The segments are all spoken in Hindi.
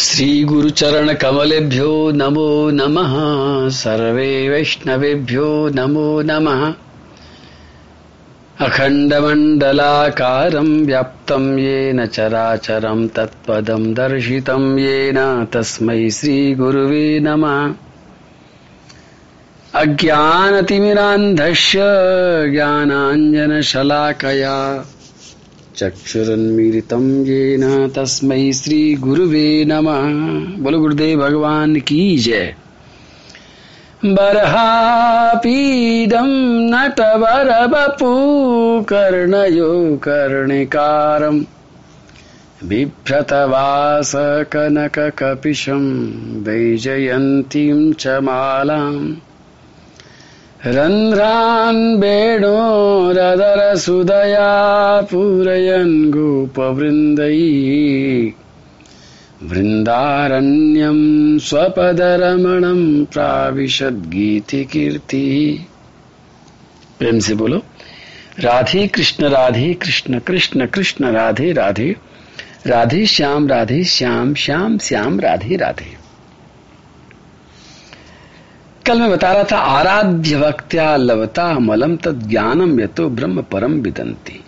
श्रीगुरुचरणकमलेभ्यो नमो नमः, सर्वे वैष्णवेभ्यो नमो नमः। अखण्डमण्डलाकारं व्याप्तं येन चराचरं तत्पदं दर्शितं येन, तस्मै श्रीगुरुवे नमः। अज्ञानतिमिरान्धस्य ज्ञानाञ्जनशलाकया चक्षुरुन्मीलितं येन तस्मै श्रीगुरुवे नमः। बोलो गुरुदेव, भगवान की जय। बर्हापीदं नटवरवपू कर्णयो कर्णिकारम् बिभ्रतवासकनककपिशं, वैजयन्तीं च मालाम्। रन्ध्रान् वेणोरदरसुदया पूरयन् गोपवृन्दै। वृन्दारण्यं स्वपदरमणं प्राविशद्गीतिकीर्ति। प्रेम से बोलो। राधे कृष्ण राधे कृष्ण कृष्ण कृष्ण, राधे राधे। राधे श्याम राधे श्याम श्याम श्याम, राधे राधे। कल मैं बता रहा था, आराध्य वक्त्या लवता मलम तद ज्ञानम यतो ब्रह्म परम विदंती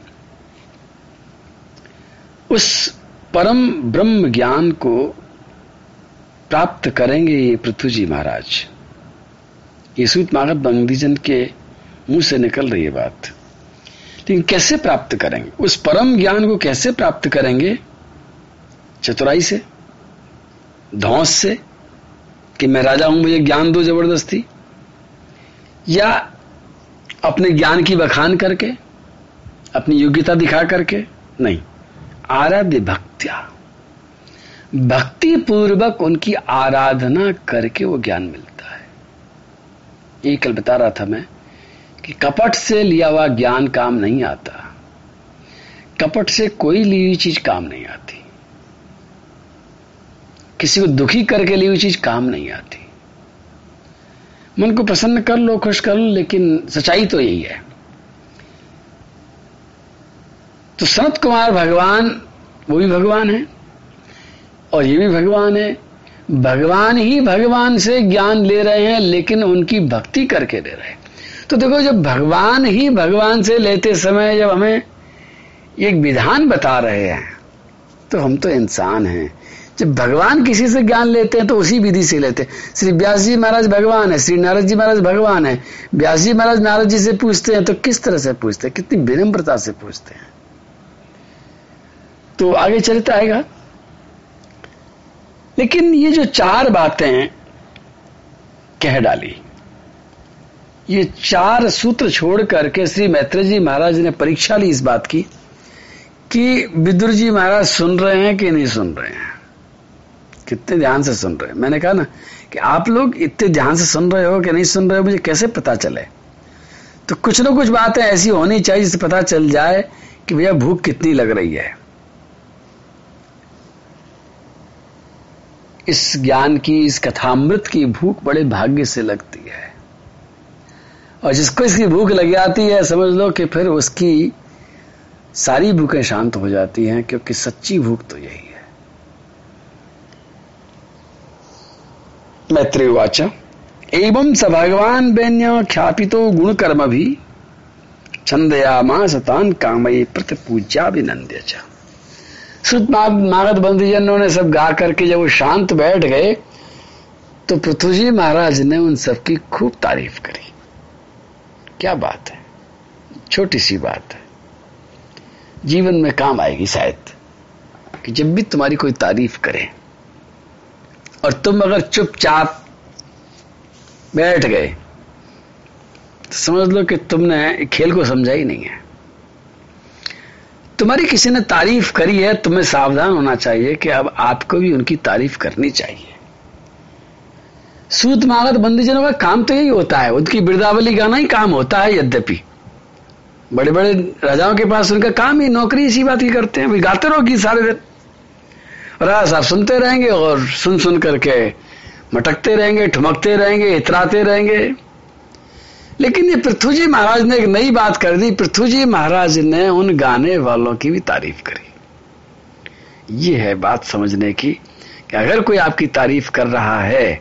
उस परम ब्रह्म ज्ञान को प्राप्त करेंगे ये पृथ्वी जी महाराज। ये सूत मागत बंदीजन के मुँह से निकल रही है बात। लेकिन कैसे प्राप्त करेंगे? उस परम ज्ञान को कैसे प्राप्त करेंगे? चतुराई से? धौस से? कि मैं राजा हूँ, मुझे ज्ञान दो ज़बरदस्ती। या अपने ज्ञान की बखान करके, अपनी योग्यता दिखा करके, नहीं। आराध्य भक्त्या। भक्ति पूर्वक उनकी आराधना करके वो ज्ञान मिलता है। ये कल बता रहा था मैं कि कपट से लिया हुआ ज्ञान काम नहीं आता। कपट से कोई ली हुई चीज़ काम नहीं आती। किसी को दुखी करके लिए चीज़ काम नहीं आती। मन को प्रसन्न कर लो, खुश कर लो, लेकिन सच्चाई तो यही है। तो सनत कुमार भगवान, वो भी भगवान है, और ये भी भगवान है। भगवान ही भगवान से ज्ञान ले रहे हैं, लेकिन उनकी भक्ति करके ले रहे हैं। तो देखो, जब भगवान ही भगवान से लेते समय जब हमें एक विधान बता रहे हैं तो हम तो इंसान हैं। जब भगवान किसी से ज्ञान लेते हैं तो उसी विधि से लेते हैं। श्री व्यास जी महाराज भगवान है, श्री नारद जी महाराज भगवान है। व्यास जी महाराज नारद जी से पूछते हैं तो किस तरह से पूछते हैं? कितनी विनम्रता से पूछते हैं। तो आगे चलता आएगा। लेकिन ये जो चार बातें कह डाली। ये चार सूत्र छोड़ करके श्री मैत्री जी महाराज ने परीक्षा ली इस बात की, कि विदुर जी महाराज सुन रहे हैं कि नहीं सुन रहे हैं? कितने ध्यान से सुन रहे मैंने कहा ना कि आप लोग इतने ध्यान से सुन रहे हो कि नहीं सुन रहे हो, मुझे कैसे पता चले? तो कुछ ना कुछ बातें ऐसी होनी चाहिए जिससे पता चल जाए कि भैया भूख कितनी लग रही है। इस ज्ञान की, इस कथामृत की भूख बड़े भाग्य से लगती है। और जिसको इसकी भूख लग जाती है, समझ लो कि फिर उसकी सारी भूखें शांत हो जाती हैं, क्योंकि सच्ची भूख तो यही है। मैत्रेवाच एवं स भगवान वैन्य ख्यापितो गुण कर्म भी छंदयामास तान कामयी प्रति पूज्याभिनंद्य श्रुत मागध बंधुजनों ने सब गा करके जब वो शांत बैठ गए तो पृथ्वी जी महाराज ने उन सबकी खूब तारीफ़ करी। क्या बात है? छोटी सी बात है। जीवन में काम आएगी शायद, कि जब भी तुम्हारी कोई तारीफ़ करे। और तुम अगर चुपचाप बैठ गए तो समझ लो कि तुमने खेल को समझा ही नहीं है। तुम्हारी किसी ने तारीफ़ करी है, तुम्हें सावधान होना चाहिए कि अब आपको भी उनकी तारीफ़ करनी चाहिए। सूत मागत बंदीजनों का काम तो यही होता है, उनकी बिरदावली गाना ही काम होता है यद्यपि। बड़े बड़े राजाओं के पास उनका काम ही, नौकरी इसी बात की करते हैं गाते रहो गीत सारे दिन। राजा साहब सुनते रहेंगे और सुन सुन करके मटकते रहेंगे, ठुमकते रहेंगे, इतराते रहेंगे। लेकिन ये पृथ्वी जी महाराज ने एक नई बात कर दी। पृथ्वी जी महाराज ने उन गाने वालों की भी तारीफ़ करी। ये है बात समझने की कि अगर कोई आपकी तारीफ़ कर रहा है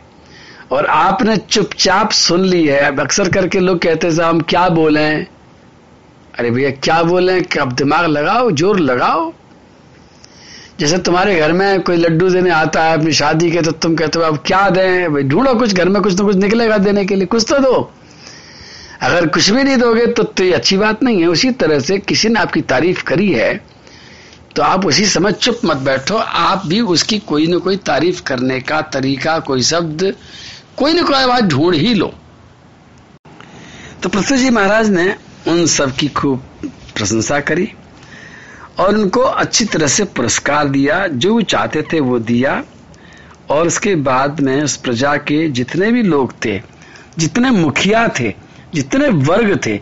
और आपने चुपचाप सुन ली है, अब अक्सर करके लोग कहते हैं हम क्या बोले? अरे भैया, क्या बोले? अब दिमाग लगाओ, ज़ोर लगाओ? जैसे तुम्हारे घर में कोई लड्डू देने आता है अपनी शादी के तो तुम कहते हो अब क्या दें? भाई ढूंढो कुछ घर में कुछ ना कुछ निकलेगा देने के लिए कुछ तो दो। अगर कुछ भी नहीं दोगे तो, तो ये अच्छी बात नहीं है। उसी तरह से किसी ने आपकी तारीफ़ करी है तो आप उसी समय चुप मत बैठो। आप भी उसकी कोई ना कोई तारीफ़ करने का तरीका कोई शब्द कोई ना कोई आवाज़ ढूंढ ही लो। तो पृथ्वी जी महाराज ने उन सब की खूब प्रशंसा करी। और उनको अच्छी तरह से पुरस्कार दिया, जो वो चाहते थे वो दिया। और उसके बाद में उस प्रजा के जितने भी लोग थे, जितने मुखिया थे, जितने वर्ग थे,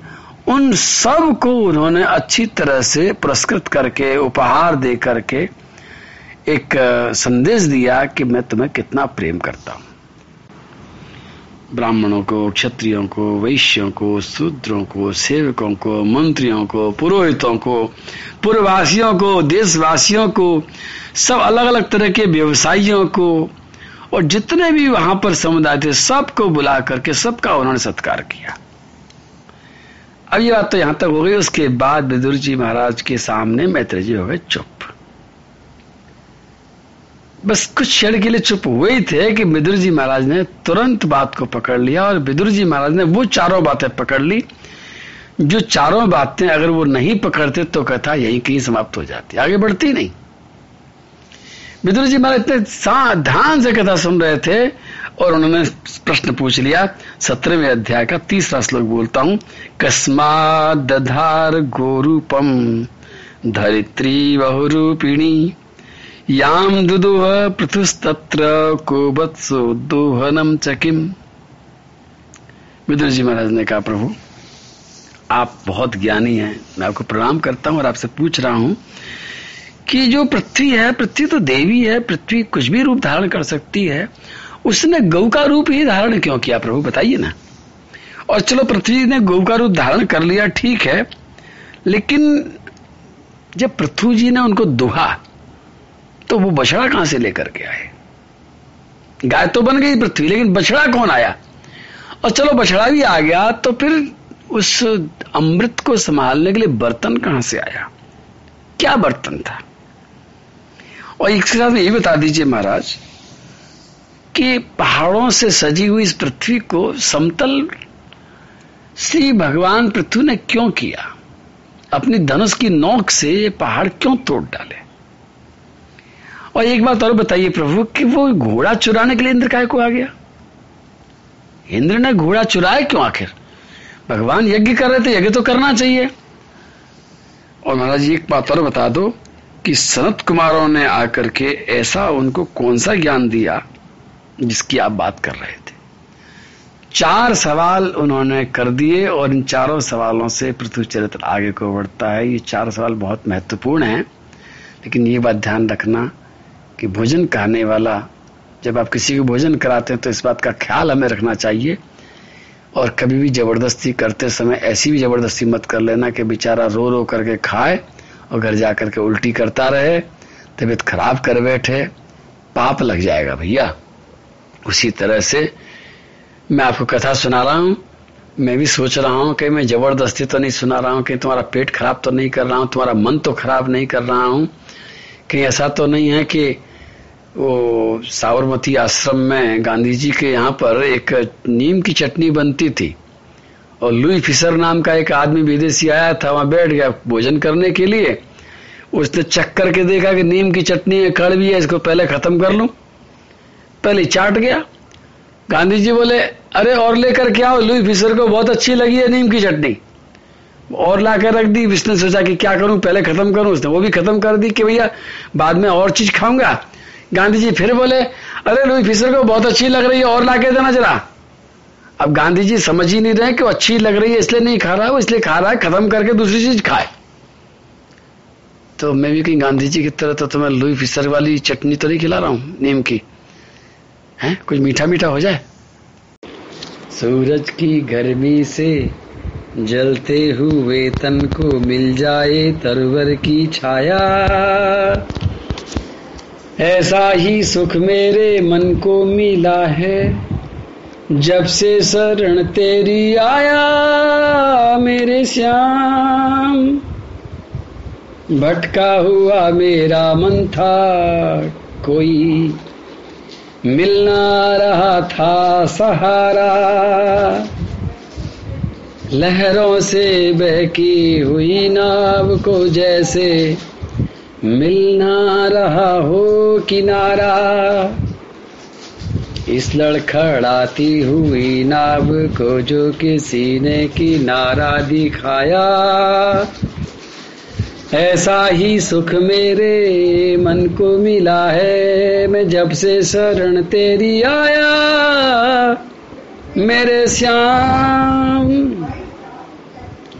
उन सबको उन्होंने अच्छी तरह से पुरस्कृत करके, उपहार दे करके एक संदेश दिया कि मैं तुम्हें कितना प्रेम करता हूँ। ब्राह्मणों को, क्षत्रियों को, वैश्यों को, शूद्रों को, सेवकों को, मंत्रियों को, पुरोहितों को, पूर्ववासियों को, देशवासियों को, सब अलग अलग तरह के व्यवसायियों को, और जितने भी वहाँ पर समुदाय थे, सबको बुला करके सबका उन्होंने सत्कार किया। अब ये बात तो यहाँ तक हो गई, उसके बाद विदुर जी महाराज के सामने मैत्री जी हो गए, चुप। बस कुछ क्षण के लिए चुप हुए ही थे कि विदुर जी महाराज ने तुरंत बात को पकड़ लिया और विदुर जी महाराज ने वो चारों बातें पकड़ ली। जो चारों बातें अगर वो नहीं पकड़ते तो कथा यहीं कहीं समाप्त हो जाती। आगे बढ़ती नहीं। विदुर जी महाराज इतने ध्यान से कथा सुन रहे थे और उन्होंने प्रश्न पूछ लिया। सत्रहवें अध्याय का तीसरा श्लोक बोलता हूँ कस्मा दधार गोरूपम धरित्री बहुरूपिणी याम दुदुह पृथुस्तत्र कोबत्सो दोहनम चकिम विदुर जी महाराज ने कहा, प्रभु, आप बहुत ज्ञानी हैं। मैं आपको प्रणाम करता हूँ और आपसे पूछ रहा हूँ कि जो पृथ्वी है, पृथ्वी तो देवी है, पृथ्वी कुछ भी रूप धारण कर सकती है, उसने गौ का रूप ही धारण क्यों किया, प्रभु, बताइए ना। और चलो, पृथ्वी ने गौ का रूप धारण कर लिया, ठीक है, लेकिन जब पृथ्वी जी ने उनको दुहा तो वो बछड़ा कहाँ से लेकर के आए? गाय तो बन गई पृथ्वी, लेकिन बछड़ा कौन आया? और चलो बछड़ा भी आ गया तो फिर उस अमृत को संभालने के लिए बर्तन कहाँ से आया? क्या बर्तन था? और इसके साथ ये बता दीजिए महाराज, कि पहाड़ों से सजी हुई इस पृथ्वी को समतल श्री भगवान पृथ्वी ने क्यों किया? अपनी धनुष की नोक से ये पहाड़ क्यों तोड़ डाले? और एक बात और बताइए प्रभु, कि वो घोड़ा चुराने के लिए इंद्र काय को आ गया? इंद्र ने घोड़ा चुराया क्यों आखिर? भगवान यज्ञ कर रहे थे, यज्ञ तो करना चाहिए। और महाराज, एक बात और बता दो, कि सनत कुमारों ने आकर के ऐसा उनको कौन सा ज्ञान दिया, जिसकी आप बात कर रहे थे? चार सवाल उन्होंने कर दिए, और इन चारों सवालों से पृथ्वी चरित्र आगे को बढ़ता है। ये चार सवाल बहुत महत्वपूर्ण हैं, लेकिन ये बात ध्यान रखना कि भोजन कहने वाला, जब आप किसी को भोजन कराते हैं तो इस बात का ख्याल हमें रखना चाहिए। और कभी भी ज़बरदस्ती करते समय ऐसी भी ज़बरदस्ती मत कर लेना कि बेचारा रो रो करके खाए और घर जा करके उल्टी करता रहे, तबीयत खराब कर बैठे, पाप लग जाएगा भैया। उसी तरह से मैं आपको कथा सुना रहा हूँ। मैं भी सोच रहा हूँ कि मैं ज़बरदस्ती तो नहीं सुना रहा हूँ कि तुम्हारा पेट खराब तो नहीं कर रहा हूँ, तुम्हारा मन तो खराब नहीं कर रहा हूँ कहीं ऐसा तो नहीं है कि वो साबरमती आश्रम में गांधी जी के यहाँ पर एक नीम की चटनी बनती थी। और लुई फिशर नाम का एक आदमी विदेशी आया था, वहाँ बैठ गया भोजन करने के लिए। उसने चक करके देखा कि नीम की चटनी है कड़वी है, इसको पहले खत्म कर लू। पहले चाट गया। गांधी जी बोले, अरे, और लेकर क्या हो? लुई फिशर को बहुत अच्छी लगी है नीम की चटनी। और ला कर रख दी। उसने सोचा कि क्या करूँ? पहले खत्म करूँ। उसने वो भी खत्म कर दी कि भैया, बाद में और चीज़ खाऊँगा। गांधी जी फिर बोले, अरे लुई फिशर को बहुत अच्छी लग रही है, और ला के देना जरा। अब गांधी जी समझ ही नहीं रहे कि वो अच्छी लग रही है, इसलिए नहीं खा रहा है वो इसलिए खा रहा है, खत्म करके दूसरी चीज़ खाए। तो मैं भी कहीं गांधी जी की तरह तो तुम्हें लुई फिशर वाली चटनी तो नहीं खिला रहा हूँ, नीम की। है? कुछ मीठा मीठा हो जाए? सूरज की गर्मी से जलते हुए तन को मिल जाए तरवर की छाया। ऐसा ही सुख मेरे मन को मिला है। जब से शरण तेरी आया मेरे श्याम, भटका हुआ मेरा मन था कोई। मिलना रहा था सहारा, लहरों से बहकी हुई नाव को जैसे मिलना रहा हो किनारा। इस लड़खड़ाती हुई नाव को जो किसी ने किनारा दिखाया। ऐसा ही सुख मेरे मन को मिला है, मैं जब से शरण तेरी आया। मेरे श्याम,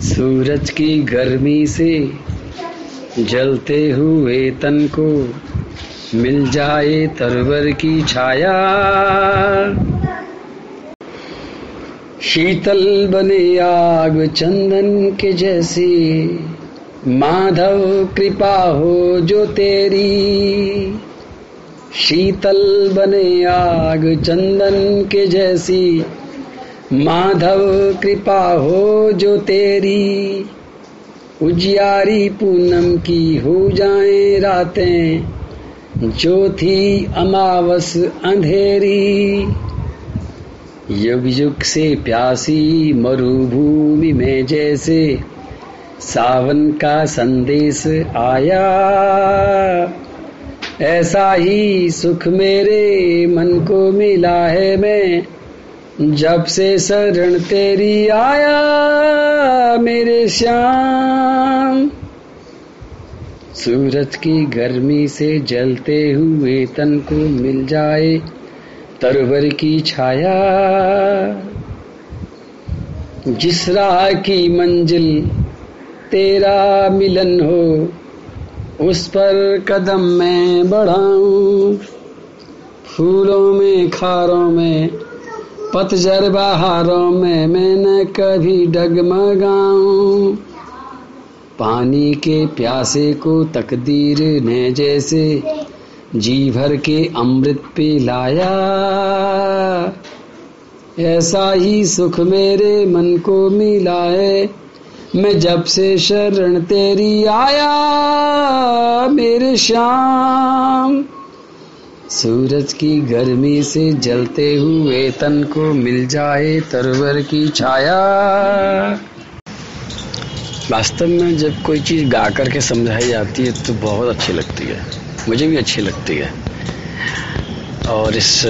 सूरज की गर्मी से जलते हुए तन को मिल जाए तरवर की छाया। शीतल बने आग चंदन के जैसी, माधव कृपा हो जो तेरी। शीतल बने आग चंदन के जैसी, माधव कृपा हो जो तेरी। उजियारी पूनम की हो जाए रातें। जो थी अमावस अंधेरी। युग युग से प्यासी मरुभूमि में जैसे सावन का संदेश आया। ऐसा ही सुख मेरे मन को मिला है मैं। जब से शरण तेरी आया, मेरे श्याम। सूरज की गर्मी से जलते हुए तन को मिल जाए तरवर की छाया। जिस राह की मंजिल तेरा मिलन हो, उस पर कदम मैं बढ़ाऊं। फूलों में, खारों में पतझर बहारों में मैं न कभी डगमगाऊं। पानी के प्यासे को तकदीर ने जैसे जी भर के अमृत पिलाया। ऐसा ही सुख मेरे मन को मिला है, मैं जब से शरण तेरी आया, मेरे श्याम। सूरज की गर्मी से जलते हुए तन को मिल जाए तरवर की छाया। वास्तव में जब कोई चीज़ गा करके समझाई जाती है तो बहुत अच्छी लगती है। मुझे भी अच्छी लगती है। और इस,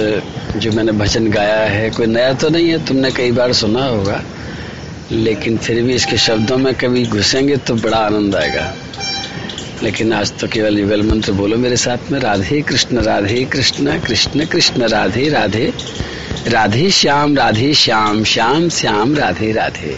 जो मैंने भजन गाया है, कोई नया तो नहीं है, तुमने कई बार सुना होगा। लेकिन फिर भी इसके शब्दों में कभी घुसेंगे तो बड़ा आनंद आएगा। लेकिन आज तो केवल युगल मंत्र बोलो मेरे साथ में, राधे कृष्ण राधे कृष्ण कृष्ण कृष्ण, राधे राधे राधे श्याम राधे श्याम श्याम श्याम, राधे राधे।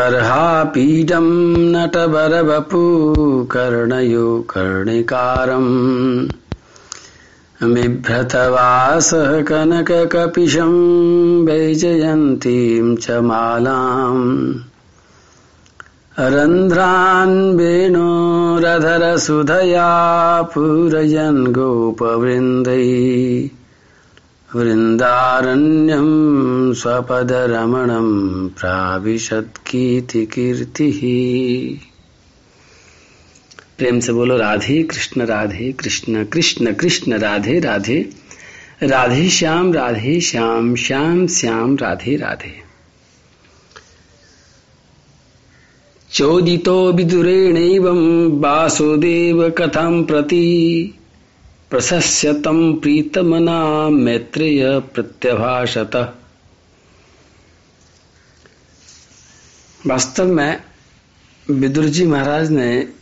बर्हापीडं नटवरवपु कर्णयो कर्णिकारम् बिभ्रतवासः कनककपिशं वैजयन्तीं च मालाम्। रन्ध्रान् वेणोरधरसुधया पूरयन् गोपवृन्दै। वृन्दारण्यम् स्वपदरमणम् प्राविशत्कीर्तिकीर्तिः। प्रेम से बोलो, राधे कृष्ण राधे कृष्ण कृष्ण कृष्ण, राधे राधे। राधे श्याम राधे श्याम श्याम श्याम, राधे राधे। चोदितो विदुरेणैवं वासुदेव कथं प्रति। प्रशस्यतं प्रीतमना मैत्रेय प्रत्यभाषत। वास्तव में विदुर जी महाराज ने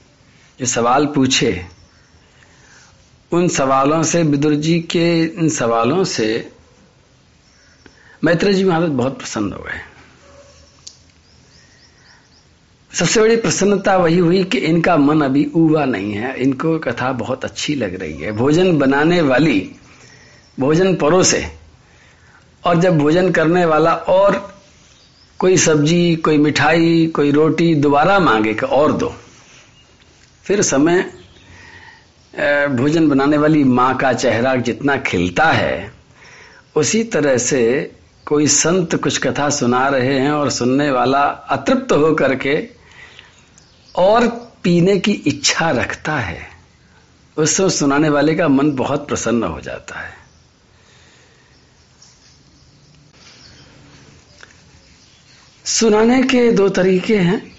जो सवाल पूछे। उन सवालों से, विदुर जी के इन सवालों से मैत्री जी महाराज बहुत प्रसन्न हो गए। सबसे बड़ी प्रसन्नता वही हुई कि इनका मन अभी उबा नहीं है। इनको कथा बहुत अच्छी लग रही है। भोजन बनाने वाली, भोजन परोसे और जब भोजन करने वाला और कोई सब्ज़ी, कोई मिठाई, कोई रोटी दोबारा मांगे कि और दो, फिर समय भोजन बनाने वाली माँ का चेहरा जितना खिलता है, उसी तरह से कोई संत कुछ कथा सुना रहे हैं और सुनने वाला अतृप्त होकर के और पीने की इच्छा रखता है उससे सुनाने वाले का मन बहुत प्रसन्न हो जाता है। सुनाने के दो तरीके हैं।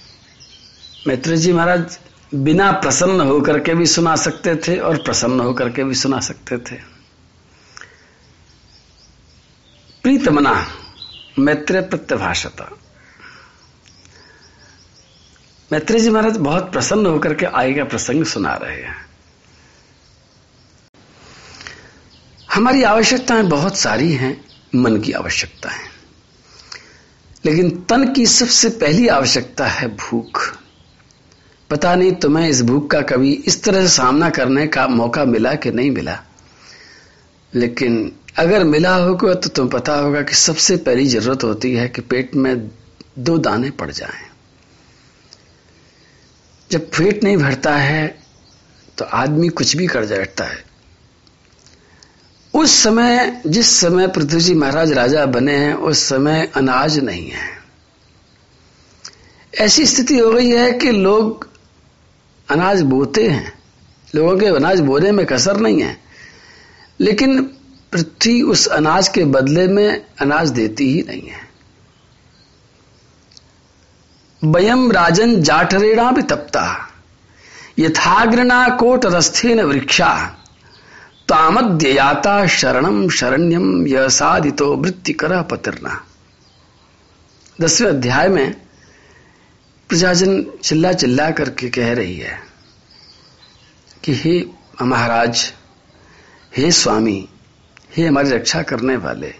मैत्री जी महाराज बिना प्रसन्न होकर के भी सुना सकते थे और प्रसन्न होकर के भी सुना सकते थे। प्रीतमना मैत्र प्रत्यभाषता। मैत्री जी महाराज बहुत प्रसन्न होकर के आय का प्रसंग सुना रहे हैं। हमारी आवश्यकताएँ बहुत सारी हैं, मन की आवश्यकता है लेकिन तन की सबसे पहली आवश्यकता है भूख। पता नहीं तुम्हें इस भूख का कभी इस तरह से सामना करने का मौका मिला कि नहीं मिला। लेकिन अगर मिला होगा तो तुम्हें पता होगा कि सबसे पहली ज़रूरत होती है कि पेट में दो दाने पड़ जाएँ। जब पेट नहीं भरता है तो आदमी कुछ भी कर बैठता है। उस समय, जिस समय पृथ्वी जी महाराज राजा बने हैं, उस समय अनाज नहीं है। ऐसी स्थिति हो गई है कि लोग अनाज बोते हैं। लोगों के अनाज बोने में कसर नहीं है। लेकिन पृथ्वी उस अनाज के बदले में अनाज देती ही नहीं है। वयम राजन जाठरेणा भी तपता। यथाग्रणा कोट रस्थेन वृक्षा। तामद्ययाता शरणम शरण्यम यह साधितो वृत्तिकर पतिरना। दसवें अध्याय में प्रजाजन चिल्ला चिल्ला करके कह रही है कि हे महाराज, हे स्वामी, हे हमारी रक्षा करने वाले,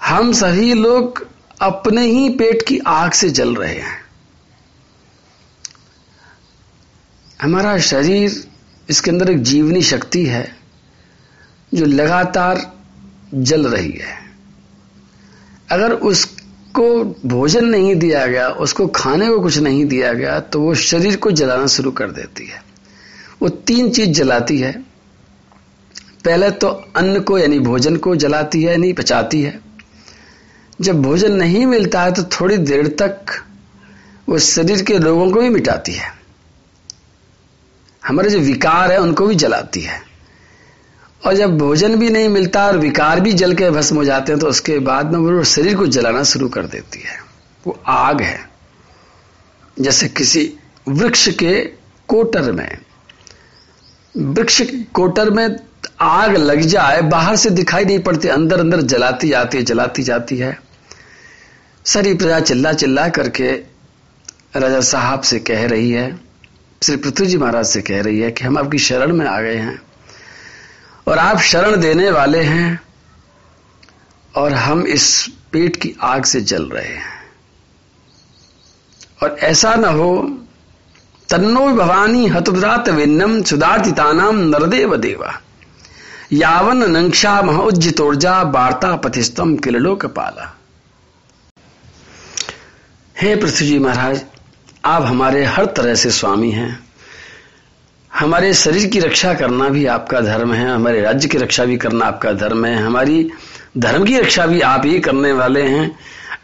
हम सभी लोग अपने ही पेट की आग से जल रहे हैं। हमारा शरीर, इसके अंदर एक जीवनी शक्ति है, जो लगातार जल रही है। अगर उसको भोजन नहीं दिया गया, उसको खाने को कुछ नहीं दिया गया तो वो शरीर को जलाना शुरू कर देती है। वो तीन चीज़ जलाती है। पहले तो अन्न को, यानी भोजन को जलाती है, यानी पचाती है। जब भोजन नहीं मिलता है तो थोड़ी देर तक वो शरीर के रोगों को भी मिटाती है। हमारे जो विकार है, उनको भी जलाती है। और जब भोजन भी नहीं मिलता और विकार भी जल के भस्म हो जाते हैं तो उसके बाद में वो शरीर को जलाना शुरू कर देती है। वो आग है। जैसे किसी वृक्ष के कोटर में, वृक्ष कोटर में आग लग जाए, बाहर से दिखाई नहीं पड़ती अंदर अंदर जलाती जाती है जलाती जाती है। सारी प्रजा चिल्ला चिल्ला करके राजा साहब से कह रही है, श्री पृथ्वी जी महाराज से कह रही है कि हम आपकी शरण में आ गए हैं और आप शरण देने वाले हैं और हम इस पेट की आग से जल रहे हैं। और ऐसा न हो, तन्नो भवानी हतुद्रात विन्नम सुदार्थितानाम नरदेव देवा, यावन नंक्षा महोज्जितोर्जा वार्ता पथिस्तम किलोक पाला हे पृथ्वी जी महाराज, आप हमारे हर तरह से स्वामी हैं। हमारे शरीर की रक्षा करना भी आपका धर्म है, हमारे राज्य की रक्षा भी करना आपका धर्म है, हमारी धर्म की रक्षा भी आप ही करने वाले हैं।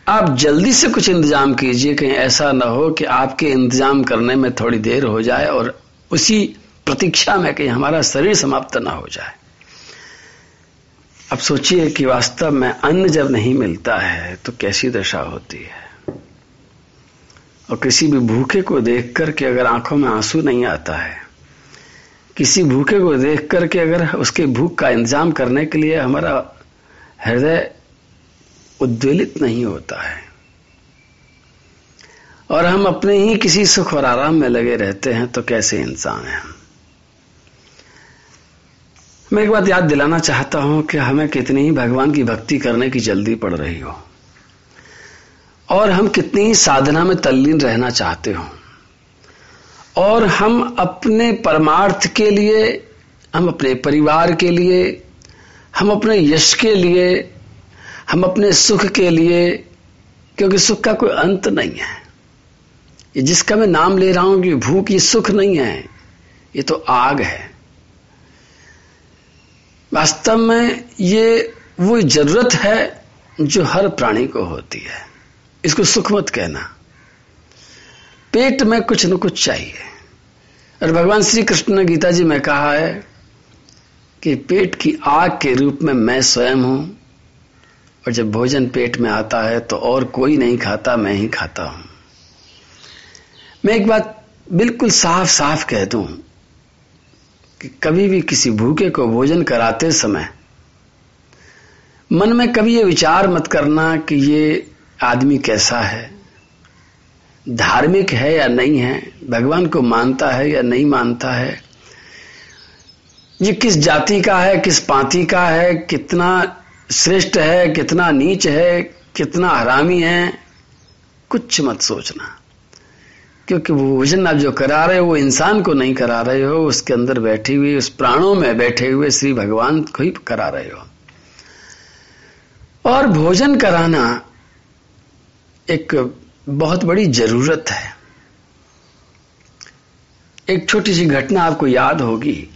आप जल्दी से कुछ इंतज़ाम कीजिए कहीं ऐसा ना हो कि आपके इंतज़ाम करने में थोड़ी देर हो जाए और उसी प्रतीक्षा में कहीं हमारा शरीर समाप्त ना हो जाए। अब सोचिए कि वास्तव में अन्न जब नहीं मिलता है तो कैसी दशा होती है? और किसी भी भूखे को देख करके अगर आँखों में आँसू नहीं आता है, किसी भूखे को देख करके अगर उसके भूख का इंतज़ाम करने के लिए हमारा हृदय उद्वेलित नहीं होता है, और हम अपने ही किसी सुख और आराम में लगे रहते हैं तो कैसे इंसान हैं मैं एक बात याद दिलाना चाहता हूँ कि हमें कितनी ही भगवान की भक्ति करने की जल्दी पड़ रही हो। और हम कितनी ही साधना में तल्लीन रहना चाहते हो। और हम अपने परमार्थ के लिए, हम अपने परिवार के लिए, हम अपने यश के लिए, हम अपने सुख के लिए, क्योंकि सुख का कोई अंत नहीं है। ये जिसका मैं नाम ले रहा हूँ कि भूख, ये सुख नहीं है, ये तो आग है। वास्तव में ये वो ज़रूरत है जो हर प्राणी को होती है। इसको सुख मत कहना। पेट में कुछ न कुछ चाहिए। और भगवान श्री कृष्ण ने गीता जी में कहा है कि पेट की आग के रूप में मैं स्वयं हूँ, और जब भोजन पेट में आता है तो और कोई नहीं खाता, मैं ही खाता हूँ। मैं एक बात बिल्कुल साफ़ साफ़ कह दूँ कि कभी भी किसी भूखे को भोजन कराते समय मन में कभी ये विचार मत करना कि ये आदमी कैसा है? धार्मिक है या नहीं है? भगवान को मानता है या नहीं मानता है? ये किस जाति का है, किस पांति का है, कितना श्रेष्ठ है, कितना नीच है, कितना हरामी है? कुछ मत सोचना। क्योंकि वो भोजन आप जो करा रहे हो, वो इंसान को नहीं करा रहे हो, उसके अंदर बैठी हुई, उस प्राणों में बैठे हुए श्री भगवान को ही करा रहे हो। और भोजन कराना एक बहुत बड़ी ज़रूरत है। एक छोटी सी घटना आपको याद होगी।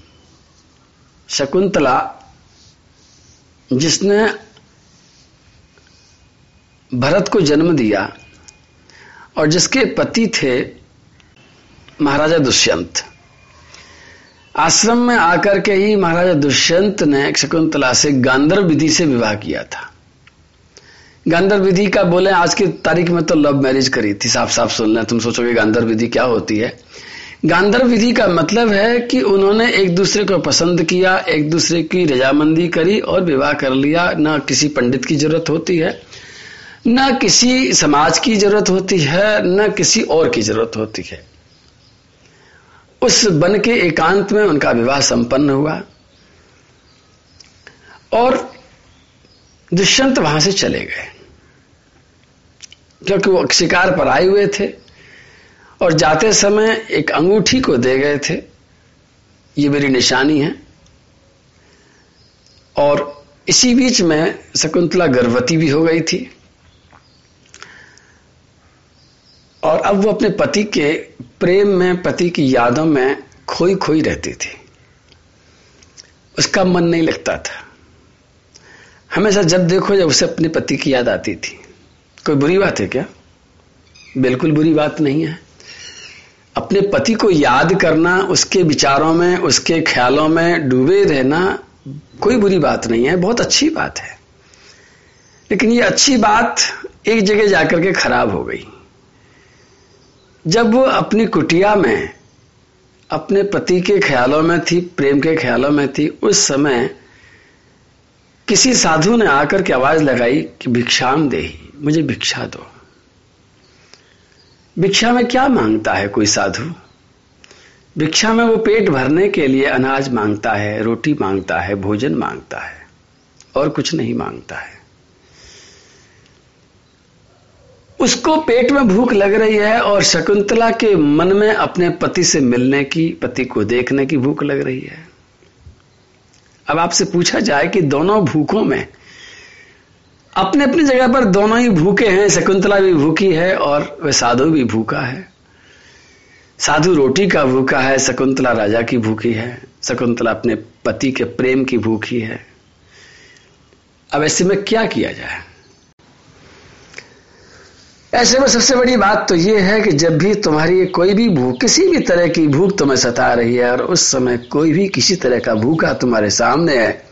शकुंतला, जिसने भरत को जन्म दिया और जिसके पति थे महाराजा दुष्यंत। आश्रम में आकर के ही महाराजा दुष्यंत ने शकुंतला से गांधर्व विधि से विवाह किया था। गांधर्व विधि का बोले, आज की तारीख में तो लव मैरिज करी थी साफ़ साफ़ सुन लें तुम सोचोगे गांधर विधि क्या होती है। गांधर विधि का मतलब है कि उन्होंने एक दूसरे को पसंद किया, एक दूसरे की रजामंदी करी और विवाह कर लिया, न किसी पंडित की ज़रूरत होती है, न किसी समाज की ज़रूरत होती है, न किसी और की ज़रूरत होती है। उस बन के एकांत में उनका विवाह संपन्न हुआ और दुष्यंत वहाँ से चले गए। क्योंकि वो शिकार पर आए हुए थे और जाते समय एक अंगूठी को दे गए थे। ये मेरी निशानी है। और इसी बीच में शकुंतला गर्भवती भी हो गई थी। और अब वो अपने पति के प्रेम में, पति की यादों में खोई खोई रहती थी। उसका मन नहीं लगता था। हमेशा जब देखो जब उसे अपने पति की याद आती थी। कोई बुरी बात है क्या? बिल्कुल बुरी बात नहीं है। अपने पति को याद करना, उसके विचारों में, उसके ख्यालों में डूबे रहना कोई बुरी बात नहीं है, बहुत अच्छी बात है। लेकिन ये अच्छी बात एक जगह जाकर के खराब हो गई। जब वो अपनी कुटिया में, अपने पति के ख्यालों में थी, प्रेम के ख्यालों में थी, उस समय किसी साधु ने आकर के आवाज़ लगाई कि भिक्षाम दे, मुझे भिक्षा दो। भिक्षा में क्या माँगता है कोई साधु? भिक्षा में वो पेट भरने के लिए अनाज माँगता है, रोटी माँगता है, भोजन माँगता है, और कुछ नहीं माँगता है। उसको पेट में भूख लग रही है और शकुंतला के मन में अपने पति से मिलने की, पति को देखने की भूख लग रही है। अब आपसे पूछा जाए कि दोनों भूखों में अपने अपनी जगह पर दोनों ही भूखे हैं, शकुंतला भी भूखी है और वह साधु भी भूखा है। साधु रोटी का भूखा है, शकुंतला राजा की भूखी है, शकुंतला अपने पति के प्रेम की भूखी है। अब ऐसे में क्या किया जाए? ऐसे में सबसे बड़ी बात तो यह है कि जब भी तुम्हारी कोई भी भूख, किसी भी तरह की भूख तुम्हें सता रही है और उस समय कोई भी किसी तरह का भूखा तुम्हारे सामने है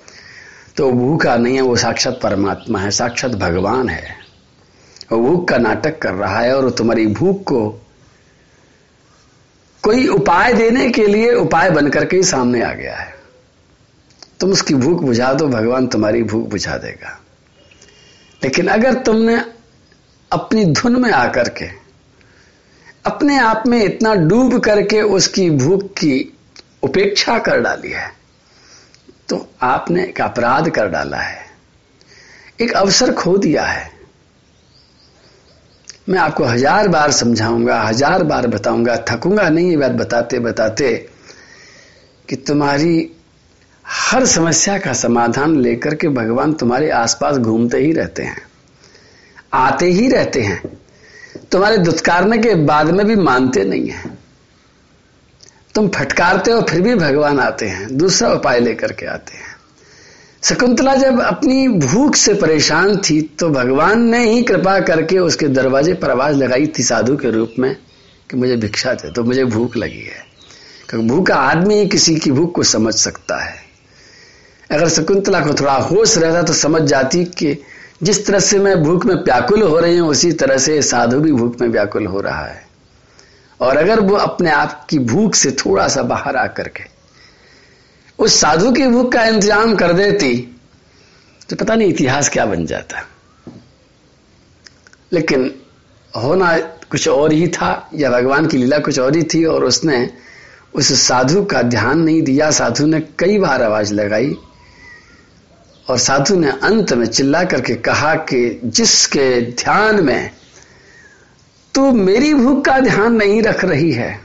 तो भूखा नहीं है, वो साक्षात परमात्मा है, साक्षात भगवान है। वो भूख का नाटक कर रहा है और तुम्हारी भूख को कोई उपाय देने के लिए उपाय बनकर के ही सामने आ गया है। तुम उसकी भूख बुझा दो, भगवान तुम्हारी भूख बुझा देगा। लेकिन अगर तुमने अपनी धुन में आकर के, अपने आप में इतना डूब करके उसकी भूख की उपेक्षा कर डाली है। तो आपने एक अपराध कर डाला है, एक अवसर खो दिया है। मैं आपको हज़ार बार समझाऊँगा, हज़ार बार बताऊँगा, थकूँगा नहीं ये बात बताते बताते कि तुम्हारी हर समस्या का समाधान लेकर के भगवान तुम्हारे आसपास घूमते ही रहते हैं। आते ही रहते हैं। तुम्हारे दुत्कारने के बाद में भी मानते नहीं हैं। तुम फटकारते हो, फिर भी भगवान आते हैं, दूसरा उपाय लेकर के आते हैं। शकुंतला जब अपनी भूख से परेशान थी तो भगवान ने ही कृपा करके उसके दरवाजे पर आवाज़ लगाई थी साधु के रूप में कि मुझे भिक्षा दे तो मुझे भूख लगी है। क्योंकि भूखा आदमी ही किसी की भूख को समझ सकता है। अगर शकुंतला को थोड़ा होश रहता तो समझ जाती कि जिस तरह से मैं भूख में व्याकुल हो रही हूँ, उसी तरह से साधु भी भूख में व्याकुल हो रहा है। और अगर वो अपने आप की भूख से थोड़ा सा बाहर आकर के उस साधु की भूख का इंतज़ाम कर देती तो पता नहीं इतिहास क्या बन जाता। लेकिन होना कुछ और ही था, या भगवान की लीला कुछ और ही थी, और उसने उस साधु का ध्यान नहीं दिया। साधु ने कई बार आवाज़ लगाई और साधु ने अंत में चिल्ला करके कहा कि जिसके ध्यान में तू मेरी भूख का ध्यान नहीं रख रही है,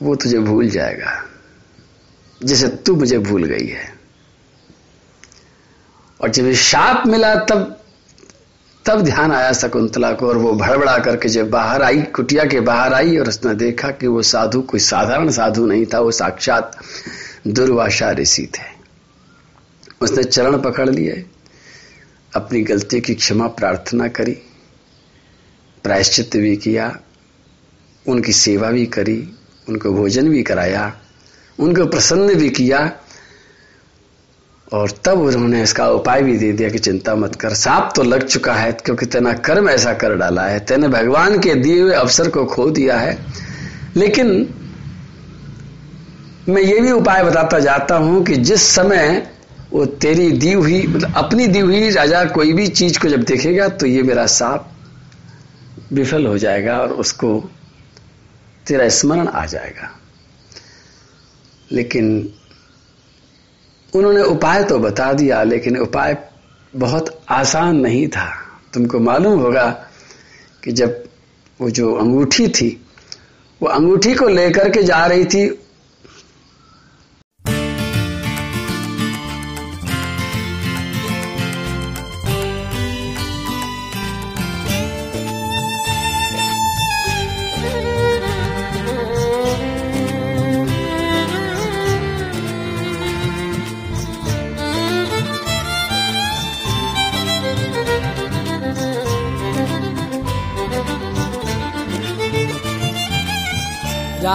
वो तुझे भूल जाएगा, जैसे तू मुझे भूल गई है। और जब शाप मिला तब तब ध्यान आया शकुंतला को और वो भड़बड़ा करके जब बाहर आई, कुटिया के बाहर आई और उसने देखा कि वो साधु कोई साधारण साधु नहीं था, वो साक्षात दुर्वाशा ऋषि थे। उसने चरण पकड़ लिए, अपनी गलती की क्षमा प्रार्थना करी, प्रायश्चित भी किया, उनकी सेवा भी करी, उनको भोजन भी कराया, उनको प्रसन्न भी किया, और तब उन्होंने इसका उपाय भी दे दिया कि चिंता मत कर। सांप तो लग चुका है, क्योंकि तेना कर्म ऐसा कर डाला है। तेने भगवान के दिए हुए अवसर को खो दिया है। लेकिन मैं ये भी उपाय बताता जाता हूँ कि जिस समय वो तेरी दी हुई मतलब अपनी दी हुई राजा कोई भी चीज़ को जब देखेगा तो ये मेरा सांप विफल हो जाएगा और उसको तेरा स्मरण आ जाएगा। लेकिन उन्होंने उपाय तो बता दिया, लेकिन उपाय बहुत आसान नहीं था। तुमको मालूम होगा कि जब वो जो अंगूठी थी, वो अंगूठी को लेकर के जा रही थी